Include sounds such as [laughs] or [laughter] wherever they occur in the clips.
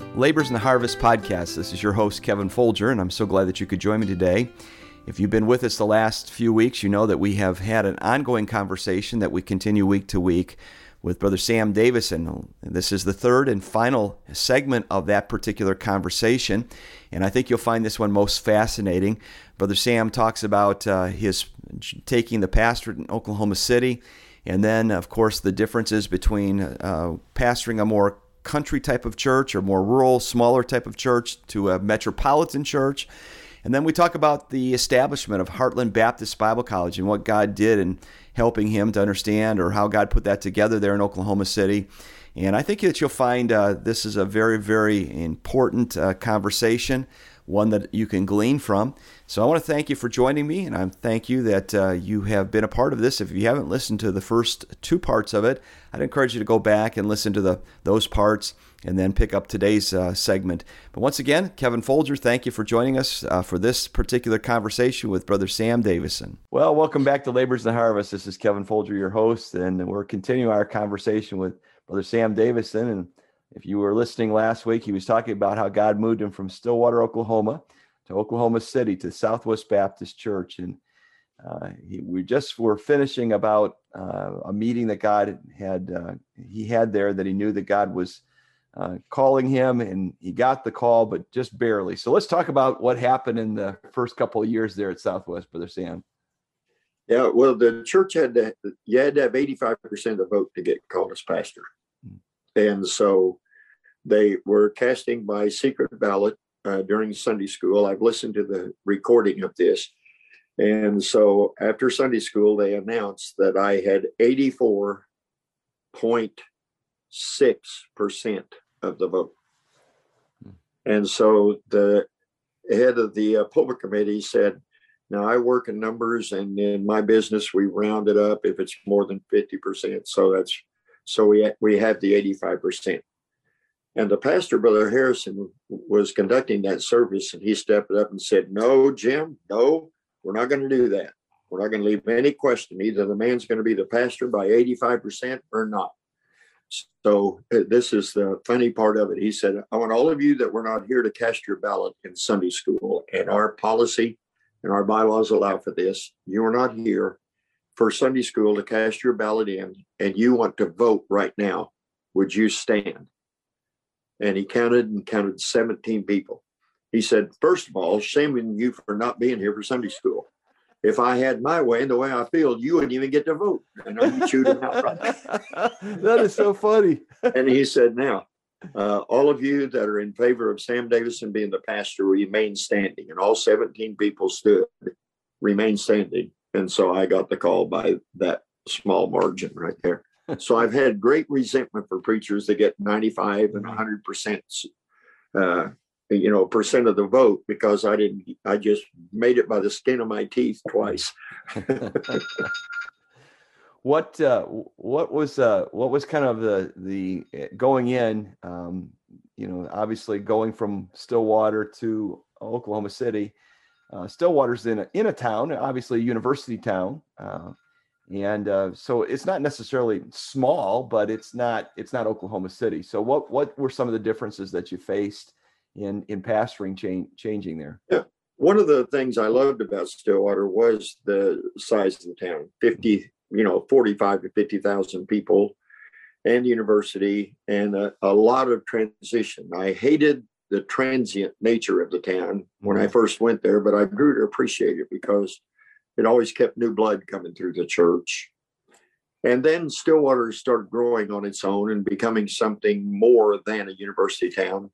And Labors in the Harvest podcast. This is your host, Kevin Folger, and I'm so glad that you could join me today. If you've been with us the last few weeks, you know that we have had an ongoing conversation that we continue week to week with Brother Sam Davison. This is the third and final segment of that particular conversation, and I think you'll find this one most fascinating. Brother Sam talks about uh, his taking the pastorate in Oklahoma City, and then, of course, the differences between uh, pastoring a more country type of church or more rural, smaller type of church to a metropolitan church. And then we talk about the establishment of Heartland Baptist Bible College and what God did in helping him to understand or how God put that together there in Oklahoma City. And I think that you'll find uh, this is a very, very important uh, conversation one that you can glean from. So I want to thank you for joining me, and I thank you that uh, you have been a part of this. If you haven't listened to the first two parts of it, I'd encourage you to go back and listen to the those parts, and then pick up today's uh, segment. But once again, Kevin Folger, thank you for joining us uh, for this particular conversation with Brother Sam Davison. Well, welcome back to Labors and the Harvest. This is Kevin Folger, your host, and we're continuing our conversation with Brother Sam Davison and if you were listening last week, he was talking about how God moved him from Stillwater, Oklahoma, to Oklahoma City to Southwest Baptist Church, and uh, he, we just were finishing about uh, a meeting that God had uh, he had there that he knew that God was uh, calling him, and he got the call, but just barely. So let's talk about what happened in the first couple of years there at Southwest, Brother Sam. Yeah, well, the church had to you had to have eighty five percent of the vote to get called as pastor. And so they were casting by secret ballot uh, during Sunday school. I've listened to the recording of this. And so after Sunday school, they announced that I had 84.6% of the vote. Hmm. And so the head of the uh, pulpit committee said, now I work in numbers and in my business, we round it up if it's more than 50%. So that's, so we, we have the 85%. And the pastor, Brother Harrison, was conducting that service, and he stepped up and said, No, Jim, no, we're not going to do that. We're not going to leave any question. Either the man's going to be the pastor by 85% or not. So uh, this is the funny part of it. He said, I want all of you that were not here to cast your ballot in Sunday school, and our policy and our bylaws allow for this. You are not here for Sunday school to cast your ballot in, and you want to vote right now. Would you stand? and he counted and counted 17 people. He said, First of all, shaming you for not being here for Sunday school. If I had my way and the way I feel, you wouldn't even get to vote. And I chewed him out right [laughs] That is so funny. and he said, Now, uh, all of you that are in favor of Sam Davison being the pastor remain standing. And all 17 people stood, remain standing. And so I got the call by that small margin right there [laughs] so I've had great resentment for preachers that get 95 and 100 percent, uh, you know, percent of the vote because I didn't. I just made it by the skin of my teeth twice. [laughs] what uh, what was uh, what was kind of the the eh, going in? Um, you know, obviously going from Stillwater to Oklahoma City. Uh, Stillwater's in a, in a town, obviously a university town. Uh, and uh, so it's not necessarily small, but it's not it's not Oklahoma City. So what what were some of the differences that you faced in in pastoring change, changing there? Yeah, one of the things I loved about Stillwater was the size of the town fifty, you know, forty five to fifty thousand people, and university, and a, a lot of transition. I hated the transient nature of the town when I mm-hmm. first went there, but I grew to appreciate it because it always kept new blood coming through the church. And then Stillwater started growing on its own and becoming something more than a university town.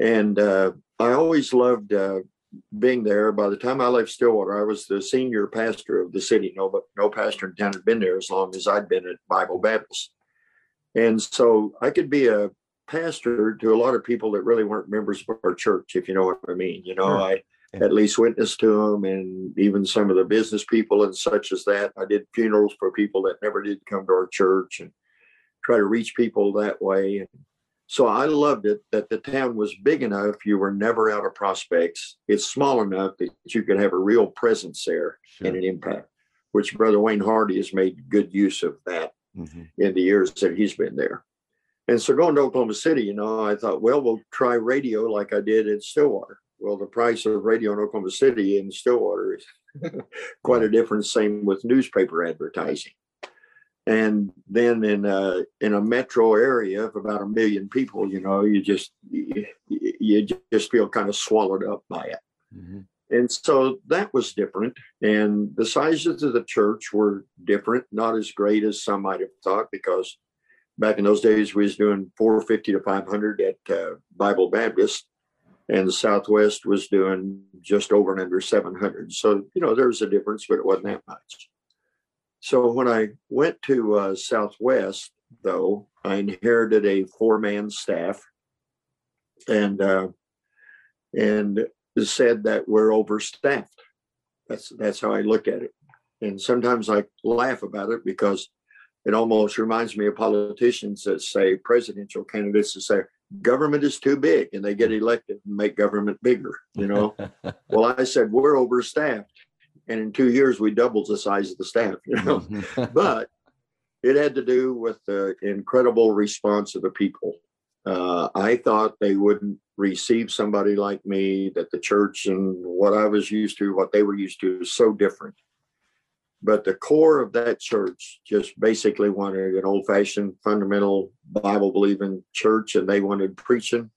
And uh, I always loved uh, being there. By the time I left Stillwater, I was the senior pastor of the city. No, but no pastor in town had been there as long as I'd been at Bible Baptist. And so I could be a pastor to a lot of people that really weren't members of our church, if you know what I mean. You know, I at least witness to them and even some of the business people and such as that. I did funerals for people that never did come to our church and try to reach people that way. And so I loved it that the town was big enough, you were never out of prospects. It's small enough that you could have a real presence there sure. and an impact, which Brother Wayne Hardy has made good use of that mm-hmm. in the years that he's been there. And so going to Oklahoma City, you know, I thought, well, we'll try radio like I did in Stillwater. Well, the price of radio in Oklahoma City and Stillwater is [laughs] quite a difference. Same with newspaper advertising. And then in a, in a metro area of about a million people, you know, you just you, you just feel kind of swallowed up by it. Mm-hmm. And so that was different. And the sizes of the church were different, not as great as some might have thought, because back in those days we was doing 450 to 500 at uh, Bible Baptist and the Southwest was doing just over and under 700. So, you know, there was a difference, but it wasn't that much. So when I went to uh, Southwest, though, I inherited a four-man staff, and uh, and said that we're overstaffed. That's that's how I look at it. And sometimes I laugh about it because it almost reminds me of politicians that say presidential candidates that say government is too big and they get elected and make government bigger you know? [laughs] Well i said we're overstaffed and in two years we doubled the size of the staff you know? [laughs] But it had to do with the incredible response of the people. Uh, i thought they wouldn't receive somebody like me that the church and what i was used to what they were used to is so different but the core of that church just basically wanted an old fashioned fundamental Bible believing church and they wanted preaching.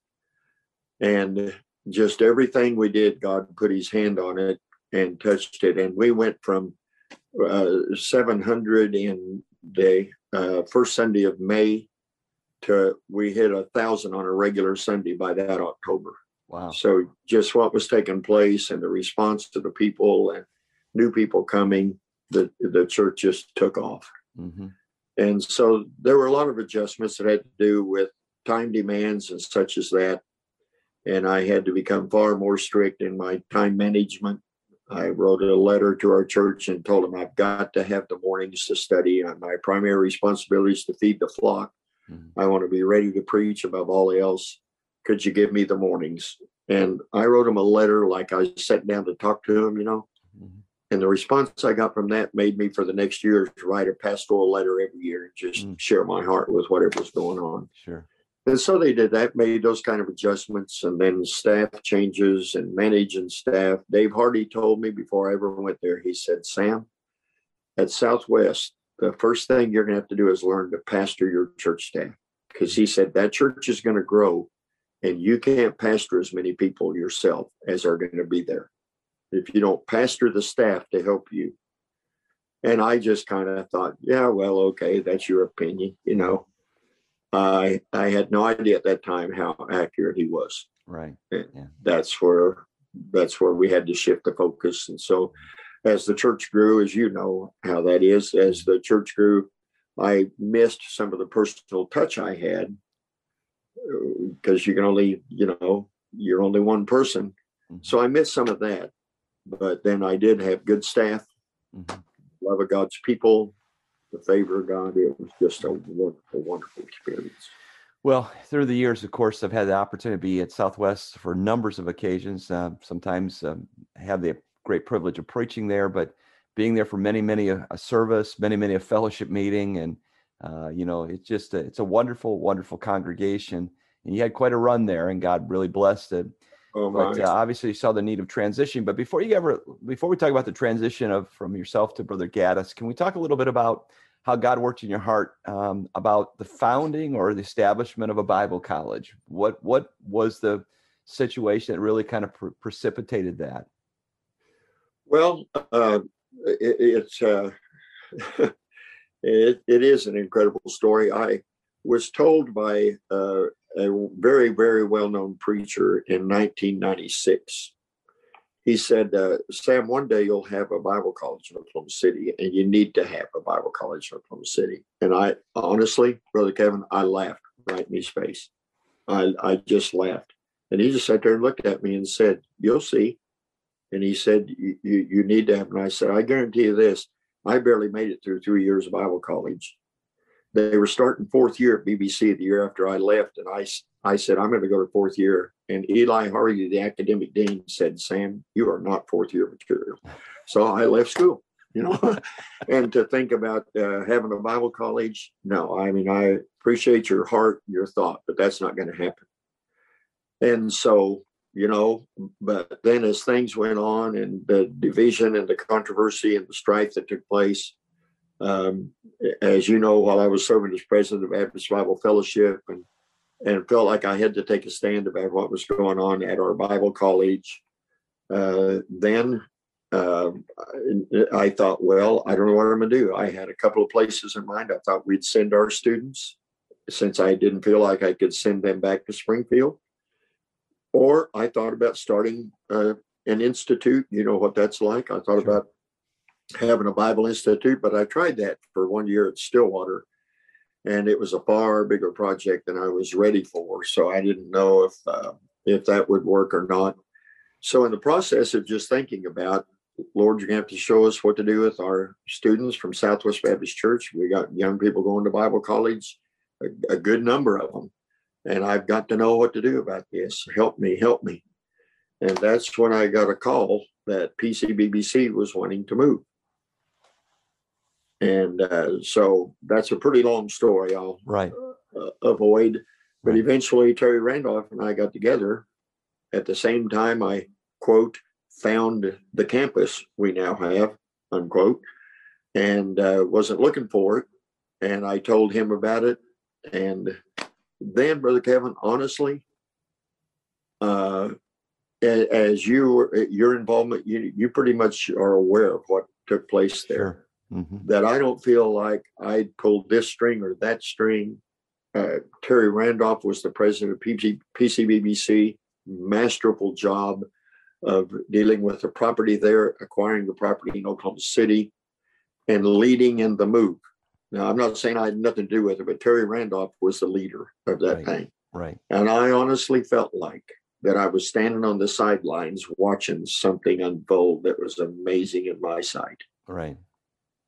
And just everything we did, God put his hand on it and touched it. And we went from uh, 700 in the uh, first Sunday of May to we hit a thousand on a regular Sunday by that October. Wow. So just what was taking place and the response to the people and new people coming the the church just took off. Mm-hmm. And so there were a lot of adjustments that had to do with time demands and such as that. And I had to become far more strict in my time management. I wrote a letter to our church and told them I've got to have the mornings to study. My primary responsibility is to feed the flock. Mm-hmm. I want to be ready to preach above all else. Could you give me the mornings? And I wrote him a letter like I sat down to talk to him, you know. And the response I got from that made me for the next year to write a pastoral letter every year and just mm. share my heart with whatever was going on. Sure. And so they did that, made those kind of adjustments, and then staff changes and managing staff. Dave Hardy told me before I ever went there, he said, Sam, at Southwest, the first thing you're going to have to do is learn to pastor your church staff. Because he said that church is going to grow, and you can't pastor as many people yourself as are going to be there if you don't pastor the staff to help you. And I just kind of thought, yeah, well, okay, that's your opinion. You know, I I had no idea at that time how accurate he was. Right. Yeah. That's where that's where we had to shift the focus. And so, as the church grew, as you know how that is, as the church grew, I missed some of the personal touch I had because uh, you can only, you know, you're only one person. Mm-hmm. So I missed some of that but then I did have good staff, mm-hmm. love of God's people, the favor of God. It was just a wonderful, wonderful experience. Well, through the years, of course, I've had the opportunity to be at Southwest for numbers of occasions. Uh, sometimes um, have the great privilege of preaching there, but being there for many, many a, a service, many, many a fellowship meeting, and uh, you know, it's just a, it's a wonderful, wonderful congregation. And you had quite a run there, and God really blessed it. Oh, but uh, obviously, you saw the need of transition. But before you ever, before we talk about the transition of from yourself to Brother Gaddis, can we talk a little bit about how God worked in your heart um, about the founding or the establishment of a Bible college? What what was the situation that really kind of pre- precipitated that? Well, uh, it, it's uh, [laughs] it, it is an incredible story. I was told by uh, a very very well known preacher in 1996. He said, uh, "Sam, one day you'll have a Bible college in Oklahoma City, and you need to have a Bible college in Oklahoma City." And I honestly, brother Kevin, I laughed right in his face. I I just laughed, and he just sat there and looked at me and said, "You'll see." And he said, you, you, you need to have, and I said, I guarantee you this, I barely made it through three years of Bible college. They were starting fourth year at BBC the year after I left. And I, I said, I'm going to go to fourth year. And Eli Hardy, the academic dean, said, Sam, you are not fourth year material. So I left school, you know, [laughs] and to think about uh, having a Bible college, no, I mean, I appreciate your heart, your thought, but that's not going to happen. And so you know. But then as things went on and the division and the controversy and the strife that took place, um, as you know, while I was serving as president of Baptist Bible Fellowship and and felt like I had to take a stand about what was going on at our Bible college, uh, then uh, I thought, well, I don't know what I'm going to do. I had a couple of places in mind. I thought we'd send our students since I didn't feel like I could send them back to Springfield. Or I thought about starting uh, an institute. You know what that's like. I thought sure. about having a Bible institute, but I tried that for one year at Stillwater, and it was a far bigger project than I was ready for. So I didn't know if uh, if that would work or not. So in the process of just thinking about, Lord, you're gonna have to show us what to do with our students from Southwest Baptist Church. We got young people going to Bible college, a, a good number of them and I've got to know what to do about this. Help me, help me. And that's when I got a call that PCBBC was wanting to move. And uh, so that's a pretty long story. I'll right. Uh, avoid. But right. eventually, Terry Randolph and I got together. At the same time, I quote found the campus we now have unquote, and uh, wasn't looking for it. And I told him about it, and then, Brother Kevin, honestly, uh, as you your involvement, you you pretty much are aware of what took place there. Sure. Mm-hmm. That I don't feel like I pulled this string or that string. Uh, Terry Randolph was the president of PC, PCBBC, masterful job of dealing with the property there, acquiring the property in Oklahoma City, and leading in the move. Now, I'm not saying I had nothing to do with it, but Terry Randolph was the leader of that right. thing. Right. And I honestly felt like that I was standing on the sidelines watching something unfold that was amazing in my sight. Right.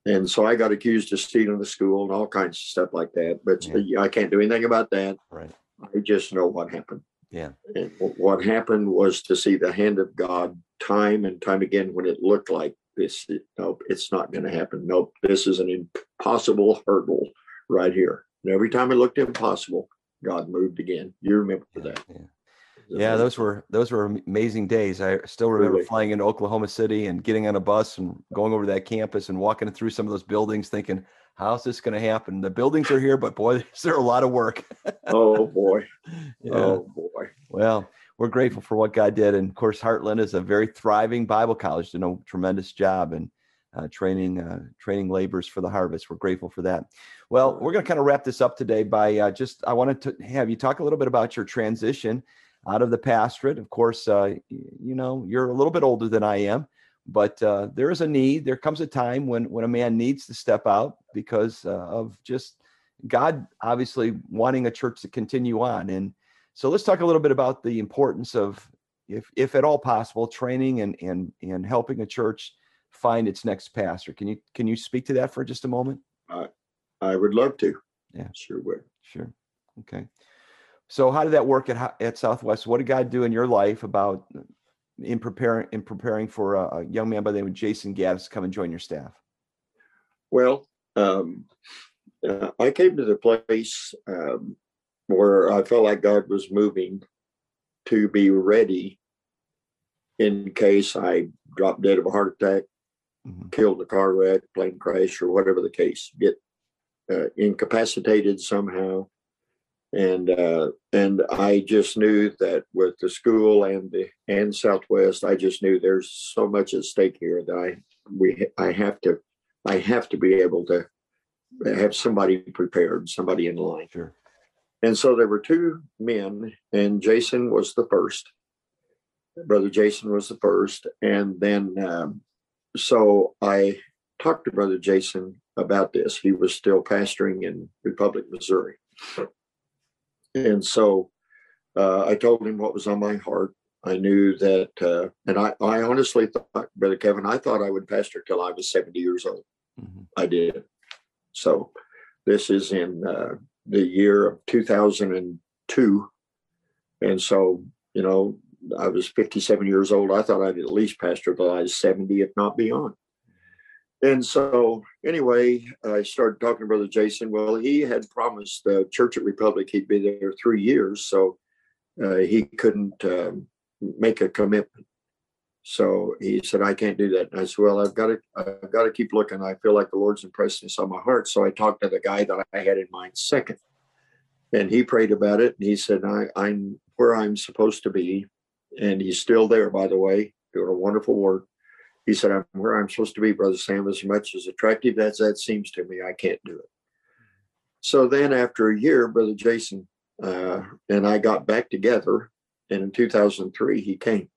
And so I got accused of stealing the school and all kinds of stuff like that. But yeah. I can't do anything about that. Right. I just know what happened. Yeah. And what happened was to see the hand of God time and time again when it looked like this nope it's not going to happen nope this is an impossible hurdle right here and every time it looked impossible god moved again you remember that yeah. Yeah, those were those were amazing days. I still remember really? flying into Oklahoma City and getting on a bus and going over to that campus and walking through some of those buildings, thinking, "How's this going to happen?" The buildings are here, but boy, [laughs] is there a lot of work. oh boy, [laughs] yeah. oh boy. Well, we're grateful for what God did. And of course, Heartland is a very thriving Bible college, did a tremendous job and uh, training uh, training laborers for the harvest. We're grateful for that. Well, we're going to kind of wrap this up today by uh, just I wanted to have you talk a little bit about your transition out of the pastorate. Of course, uh, you know you're a little bit older than I am, but uh, there is a need. There comes a time when when a man needs to step out because uh, of just God obviously wanting a church to continue on and so let's talk a little bit about the importance of, if if at all possible, training and and and helping a church find its next pastor. Can you can you speak to that for just a moment? Uh, I would love to. Yeah, sure would. Sure. Okay. So how did that work at at Southwest? What did God do in your life about in preparing in preparing for a, a young man by the name of Jason Gaddis to come and join your staff? Well, um, uh, I came to the place um, where I felt like God was moving to be ready in case I dropped dead of a heart attack, mm-hmm. killed a car wreck, plane crash, or whatever the case, get uh, incapacitated somehow. And uh, and I just knew that with the school and the and Southwest, I just knew there's so much at stake here that I we I have to I have to be able to have somebody prepared, somebody in line. Sure. And so there were two men, and Jason was the first. Brother Jason was the first, and then um, so I talked to Brother Jason about this. He was still pastoring in Republic, Missouri. And so uh, I told him what was on my heart. I knew that, uh, and I, I honestly thought, Brother Kevin, I thought I would pastor till I was 70 years old. Mm-hmm. I did. So this is in uh, the year of 2002. And so, you know, I was 57 years old. I thought I'd at least pastor till I was 70, if not beyond. And so, anyway, I started talking to Brother Jason. Well, he had promised the Church at Republic he'd be there three years, so uh, he couldn't um, make a commitment. So he said, "I can't do that." And I said, "Well, I've got to, I've got to keep looking. I feel like the Lord's impressed this on my heart." So I talked to the guy that I had in mind second, and he prayed about it. And he said, I, "I'm where I'm supposed to be," and he's still there, by the way, doing a wonderful work he said, I'm where I'm supposed to be, Brother Sam, as much as attractive as that seems to me, I can't do it. So then after a year, Brother Jason uh, and I got back together. And in 2003, he came.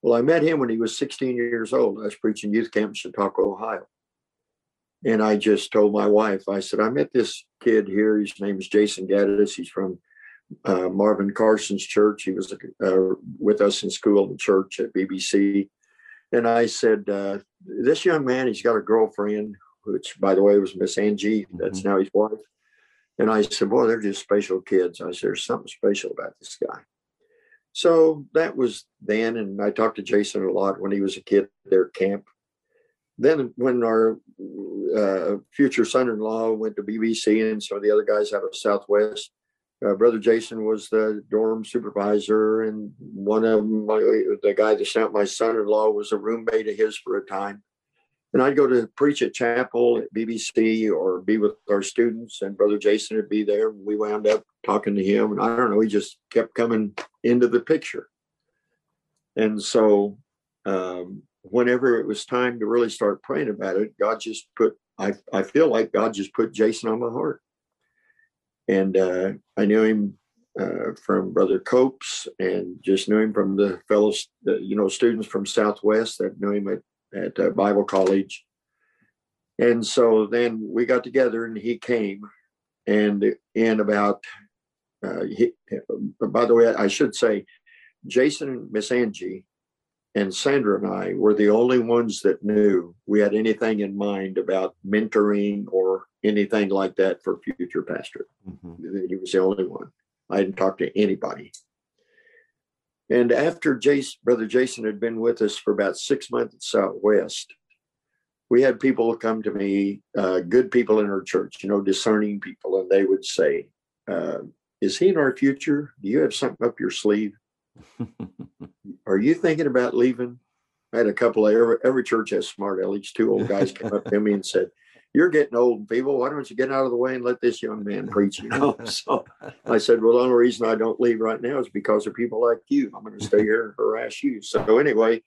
Well, I met him when he was 16 years old. I was preaching youth camp in Chautauqua, Ohio. And I just told my wife, I said, I met this kid here. His name is Jason Gaddis. He's from uh, Marvin Carson's church. He was uh, with us in school and church at BBC. And I said, uh, This young man, he's got a girlfriend, which, by the way, was Miss Angie. That's mm-hmm. now his wife. And I said, Boy, they're just special kids. I said, There's something special about this guy. So that was then. And I talked to Jason a lot when he was a kid there at camp. Then, when our uh, future son in law went to BBC and some of the other guys out of Southwest, uh, Brother Jason was the dorm supervisor, and one of them, the guy that sent my son-in-law, was a roommate of his for a time. And I'd go to preach at chapel at BBC or be with our students, and Brother Jason would be there. We wound up talking to him, and I don't know, he just kept coming into the picture. And so, um, whenever it was time to really start praying about it, God just put, I, I feel like God just put Jason on my heart and uh, I knew him uh, from Brother Copes, and just knew him from the fellows, uh, you know, students from Southwest that knew him at at uh, Bible College. And so then we got together, and he came, and in about, uh, he, by the way, I should say, Jason Miss Angie and Sandra and I were the only ones that knew we had anything in mind about mentoring or anything like that for future pastor. Mm-hmm. He was the only one. I didn't talk to anybody. And after Jace, Brother Jason had been with us for about six months at Southwest, we had people come to me, uh, good people in our church, you know, discerning people, and they would say, uh, Is he in our future? Do you have something up your sleeve? [laughs] Are you thinking about leaving? I had a couple of every, every church has smart alecs. Two old guys came up to me and said, You're getting old, people. Why don't you get out of the way and let this young man preach? You know? [laughs] so I said, Well, the only reason I don't leave right now is because of people like you. I'm going to stay here and harass you. So, anyway,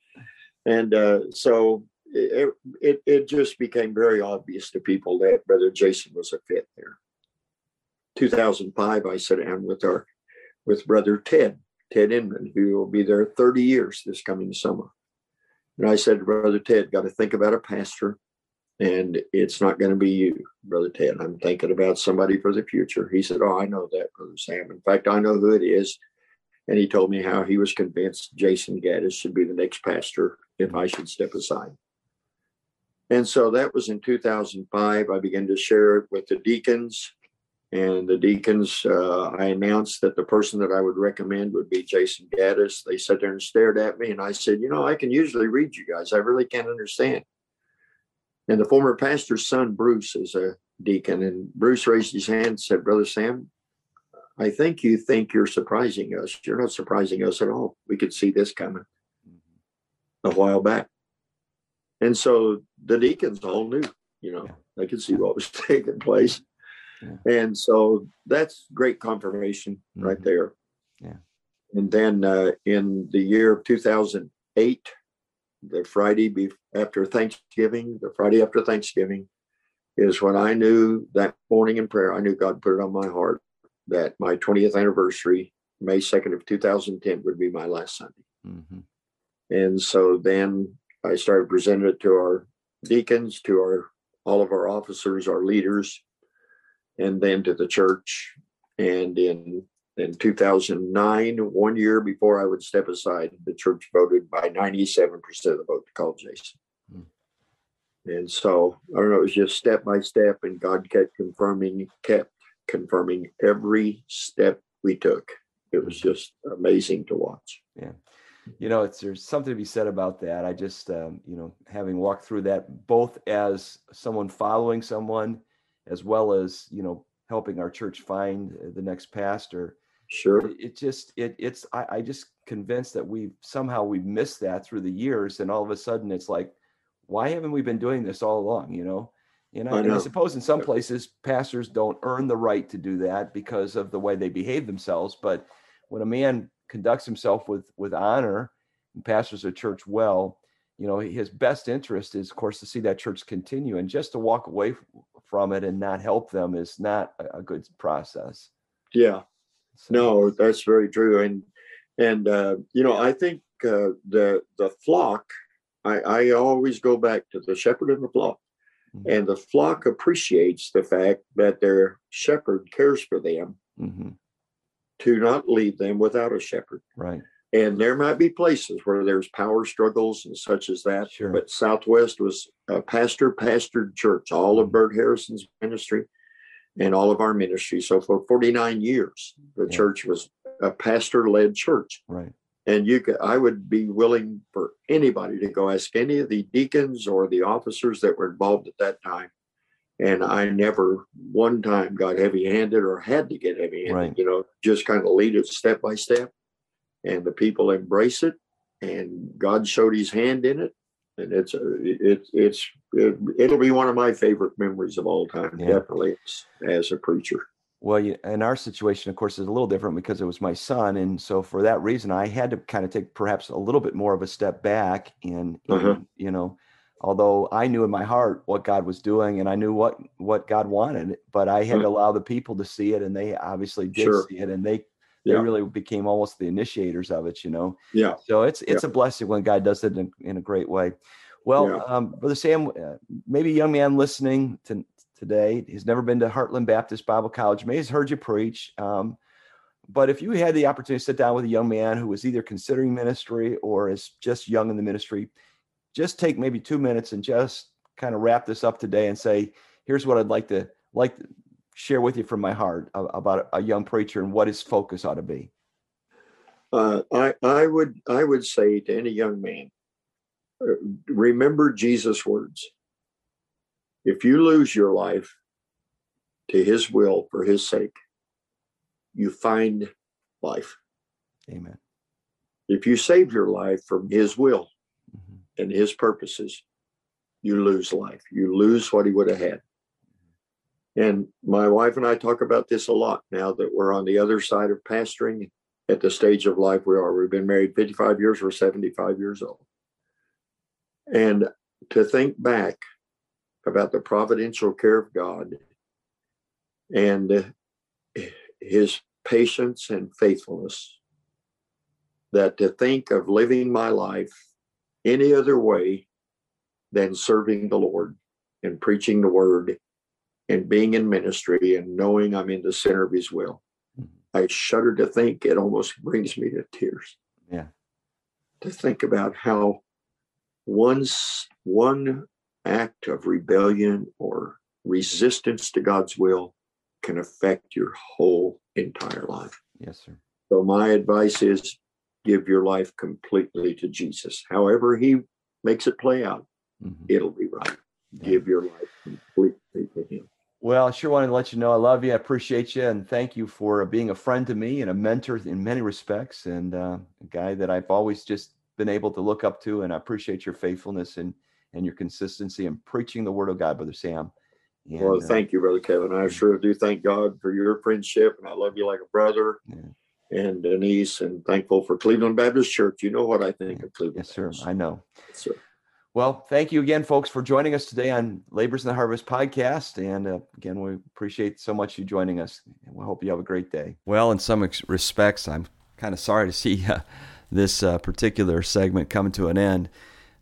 and uh, so it, it, it just became very obvious to people that Brother Jason was a fit there. 2005, I sat down with our with Brother Ted Ted Inman, who will be there 30 years this coming summer. And I said to Brother Ted, got to think about a pastor, and it's not going to be you, Brother Ted. I'm thinking about somebody for the future. He said, Oh, I know that, Brother Sam. In fact, I know who it is. And he told me how he was convinced Jason Gaddis should be the next pastor if I should step aside. And so that was in 2005. I began to share it with the deacons and the deacons, uh, I announced that the person that I would recommend would be Jason Gaddis. They sat there and stared at me, and I said, You know, I can usually read you guys. I really can't understand. And the former pastor's son, Bruce, is a deacon. And Bruce raised his hand and said, Brother Sam, I think you think you're surprising us. You're not surprising us at all. We could see this coming a while back. And so the deacons all knew, you know, they could see what was [laughs] taking place. Yeah. And so that's great confirmation mm-hmm. right there. Yeah. And then uh, in the year of 2008, the Friday be- after Thanksgiving, the Friday after Thanksgiving, is when I knew that morning in prayer, I knew God put it on my heart that my 20th anniversary, May 2nd of 2010, would be my last Sunday. Mm-hmm. And so then I started presenting it to our deacons, to our all of our officers, our leaders, and then to the church. And in in 2009, one year before I would step aside, the church voted by 97% of the vote to call Jason. Mm. And so I don't know, it was just step by step, and God kept confirming, kept confirming every step we took. It was just amazing to watch. Yeah. You know, it's there's something to be said about that. I just, um, you know, having walked through that both as someone following someone, as well as you know, helping our church find the next pastor. Sure. It, it just, it, it's, I, I just convinced that we somehow we've missed that through the years, and all of a sudden it's like, why haven't we been doing this all along? You know, you know, I, know. I suppose in some places pastors don't earn the right to do that because of the way they behave themselves. But when a man conducts himself with with honor and pastors a church well, you know, his best interest is, of course, to see that church continue. And just to walk away from it and not help them is not a good process. Yeah, so. no, that's very true. And and uh, you know, I think uh, the the flock. I, I always go back to the shepherd and the flock. Mm-hmm. And the flock appreciates the fact that their shepherd cares for them mm-hmm. to not leave them without a shepherd. Right. And there might be places where there's power struggles and such as that. Sure. But Southwest was a pastor pastored church, all of mm-hmm. Bert Harrison's ministry and all of our ministry. So for 49 years, the yeah. church was a pastor led church. Right and you could i would be willing for anybody to go ask any of the deacons or the officers that were involved at that time and i never one time got heavy handed or had to get heavy handed right. you know just kind of lead it step by step and the people embrace it and god showed his hand in it and it's a, it, it's it, it'll be one of my favorite memories of all time yeah. definitely as, as a preacher well, in our situation, of course, is a little different because it was my son, and so for that reason, I had to kind of take perhaps a little bit more of a step back. And, uh-huh. you know, although I knew in my heart what God was doing, and I knew what what God wanted, but I had uh-huh. to allow the people to see it, and they obviously did sure. see it, and they they yeah. really became almost the initiators of it. You know. Yeah. So it's it's yeah. a blessing when God does it in, in a great way. Well, yeah. um, Brother Sam, uh, maybe a young man listening to, today. He's never been to Heartland Baptist Bible College. May has heard you preach. Um, but if you had the opportunity to sit down with a young man who was either considering ministry or is just young in the ministry, just take maybe two minutes and just kind of wrap this up today and say, here's what I'd like to like to share with you from my heart about a young preacher and what his focus ought to be. Uh, I I would I would say to any young man, uh, remember Jesus' words. If you lose your life to his will for his sake, you find life. Amen. If you save your life from his will mm-hmm. and his purposes, you lose life. You lose what he would have had. And my wife and I talk about this a lot now that we're on the other side of pastoring at the stage of life we are. We've been married 55 years, we're 75 years old. And to think back about the providential care of God and his patience and faithfulness. That to think of living my life any other way than serving the Lord and preaching the word and being in ministry and knowing I'm in the center of his will. Mm-hmm. I shudder to think, it almost brings me to tears. Yeah. To think about how one's one act of rebellion or resistance to God's will can affect your whole entire life. Yes, sir. So, my advice is give your life completely to Jesus. However, He makes it play out, mm-hmm. it'll be right. Yeah. Give your life completely to Him. Well, I sure wanted to let you know I love you. I appreciate you. And thank you for being a friend to me and a mentor in many respects, and uh, a guy that I've always just been able to look up to. And I appreciate your faithfulness and and your consistency in preaching the word of God, Brother Sam. And, well, uh, thank you, Brother Kevin. I sure do thank God for your friendship, and I love you like a brother. Yeah. And Denise, and thankful for Cleveland Baptist Church. You know what I think of Cleveland. Yes, sir. Baptist. I know. Yes, sir. Well, thank you again, folks, for joining us today on Labors in the Harvest podcast. And uh, again, we appreciate so much you joining us. And we hope you have a great day. Well, in some ex- respects, I'm kind of sorry to see uh, this uh, particular segment coming to an end.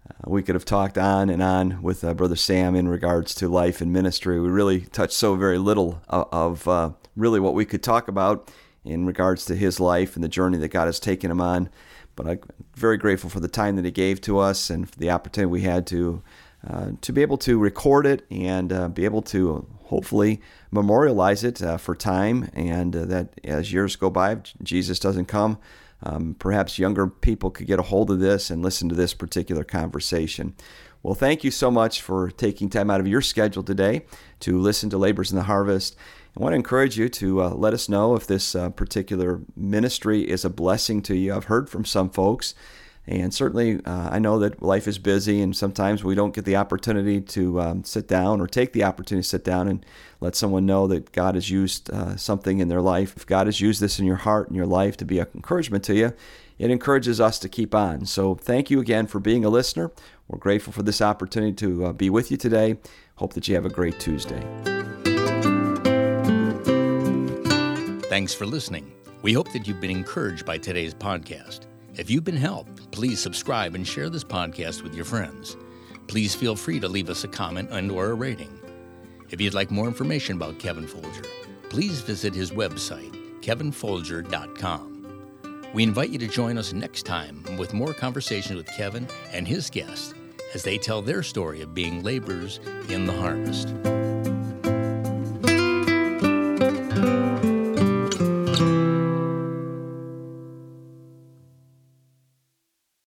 Uh, we could have talked on and on with uh, Brother Sam in regards to life and ministry. We really touched so very little of, of uh, really what we could talk about in regards to his life and the journey that God has taken him on. But I'm very grateful for the time that he gave to us and for the opportunity we had to uh, to be able to record it and uh, be able to hopefully memorialize it uh, for time and uh, that as years go by, Jesus doesn't come, um, perhaps younger people could get a hold of this and listen to this particular conversation. Well, thank you so much for taking time out of your schedule today to listen to Labors in the Harvest. I want to encourage you to uh, let us know if this uh, particular ministry is a blessing to you. I've heard from some folks, and certainly uh, I know that life is busy, and sometimes we don't get the opportunity to um, sit down or take the opportunity to sit down and let someone know that God has used uh, something in their life. If God has used this in your heart and your life to be an encouragement to you, it encourages us to keep on. So thank you again for being a listener. We're grateful for this opportunity to uh, be with you today. Hope that you have a great Tuesday. Thanks for listening. We hope that you've been encouraged by today's podcast. If you've been helped, please subscribe and share this podcast with your friends. Please feel free to leave us a comment and or a rating. If you'd like more information about Kevin Folger, please visit his website, kevinfolger.com. We invite you to join us next time with more conversations with Kevin and his guests as they tell their story of being laborers in the harvest.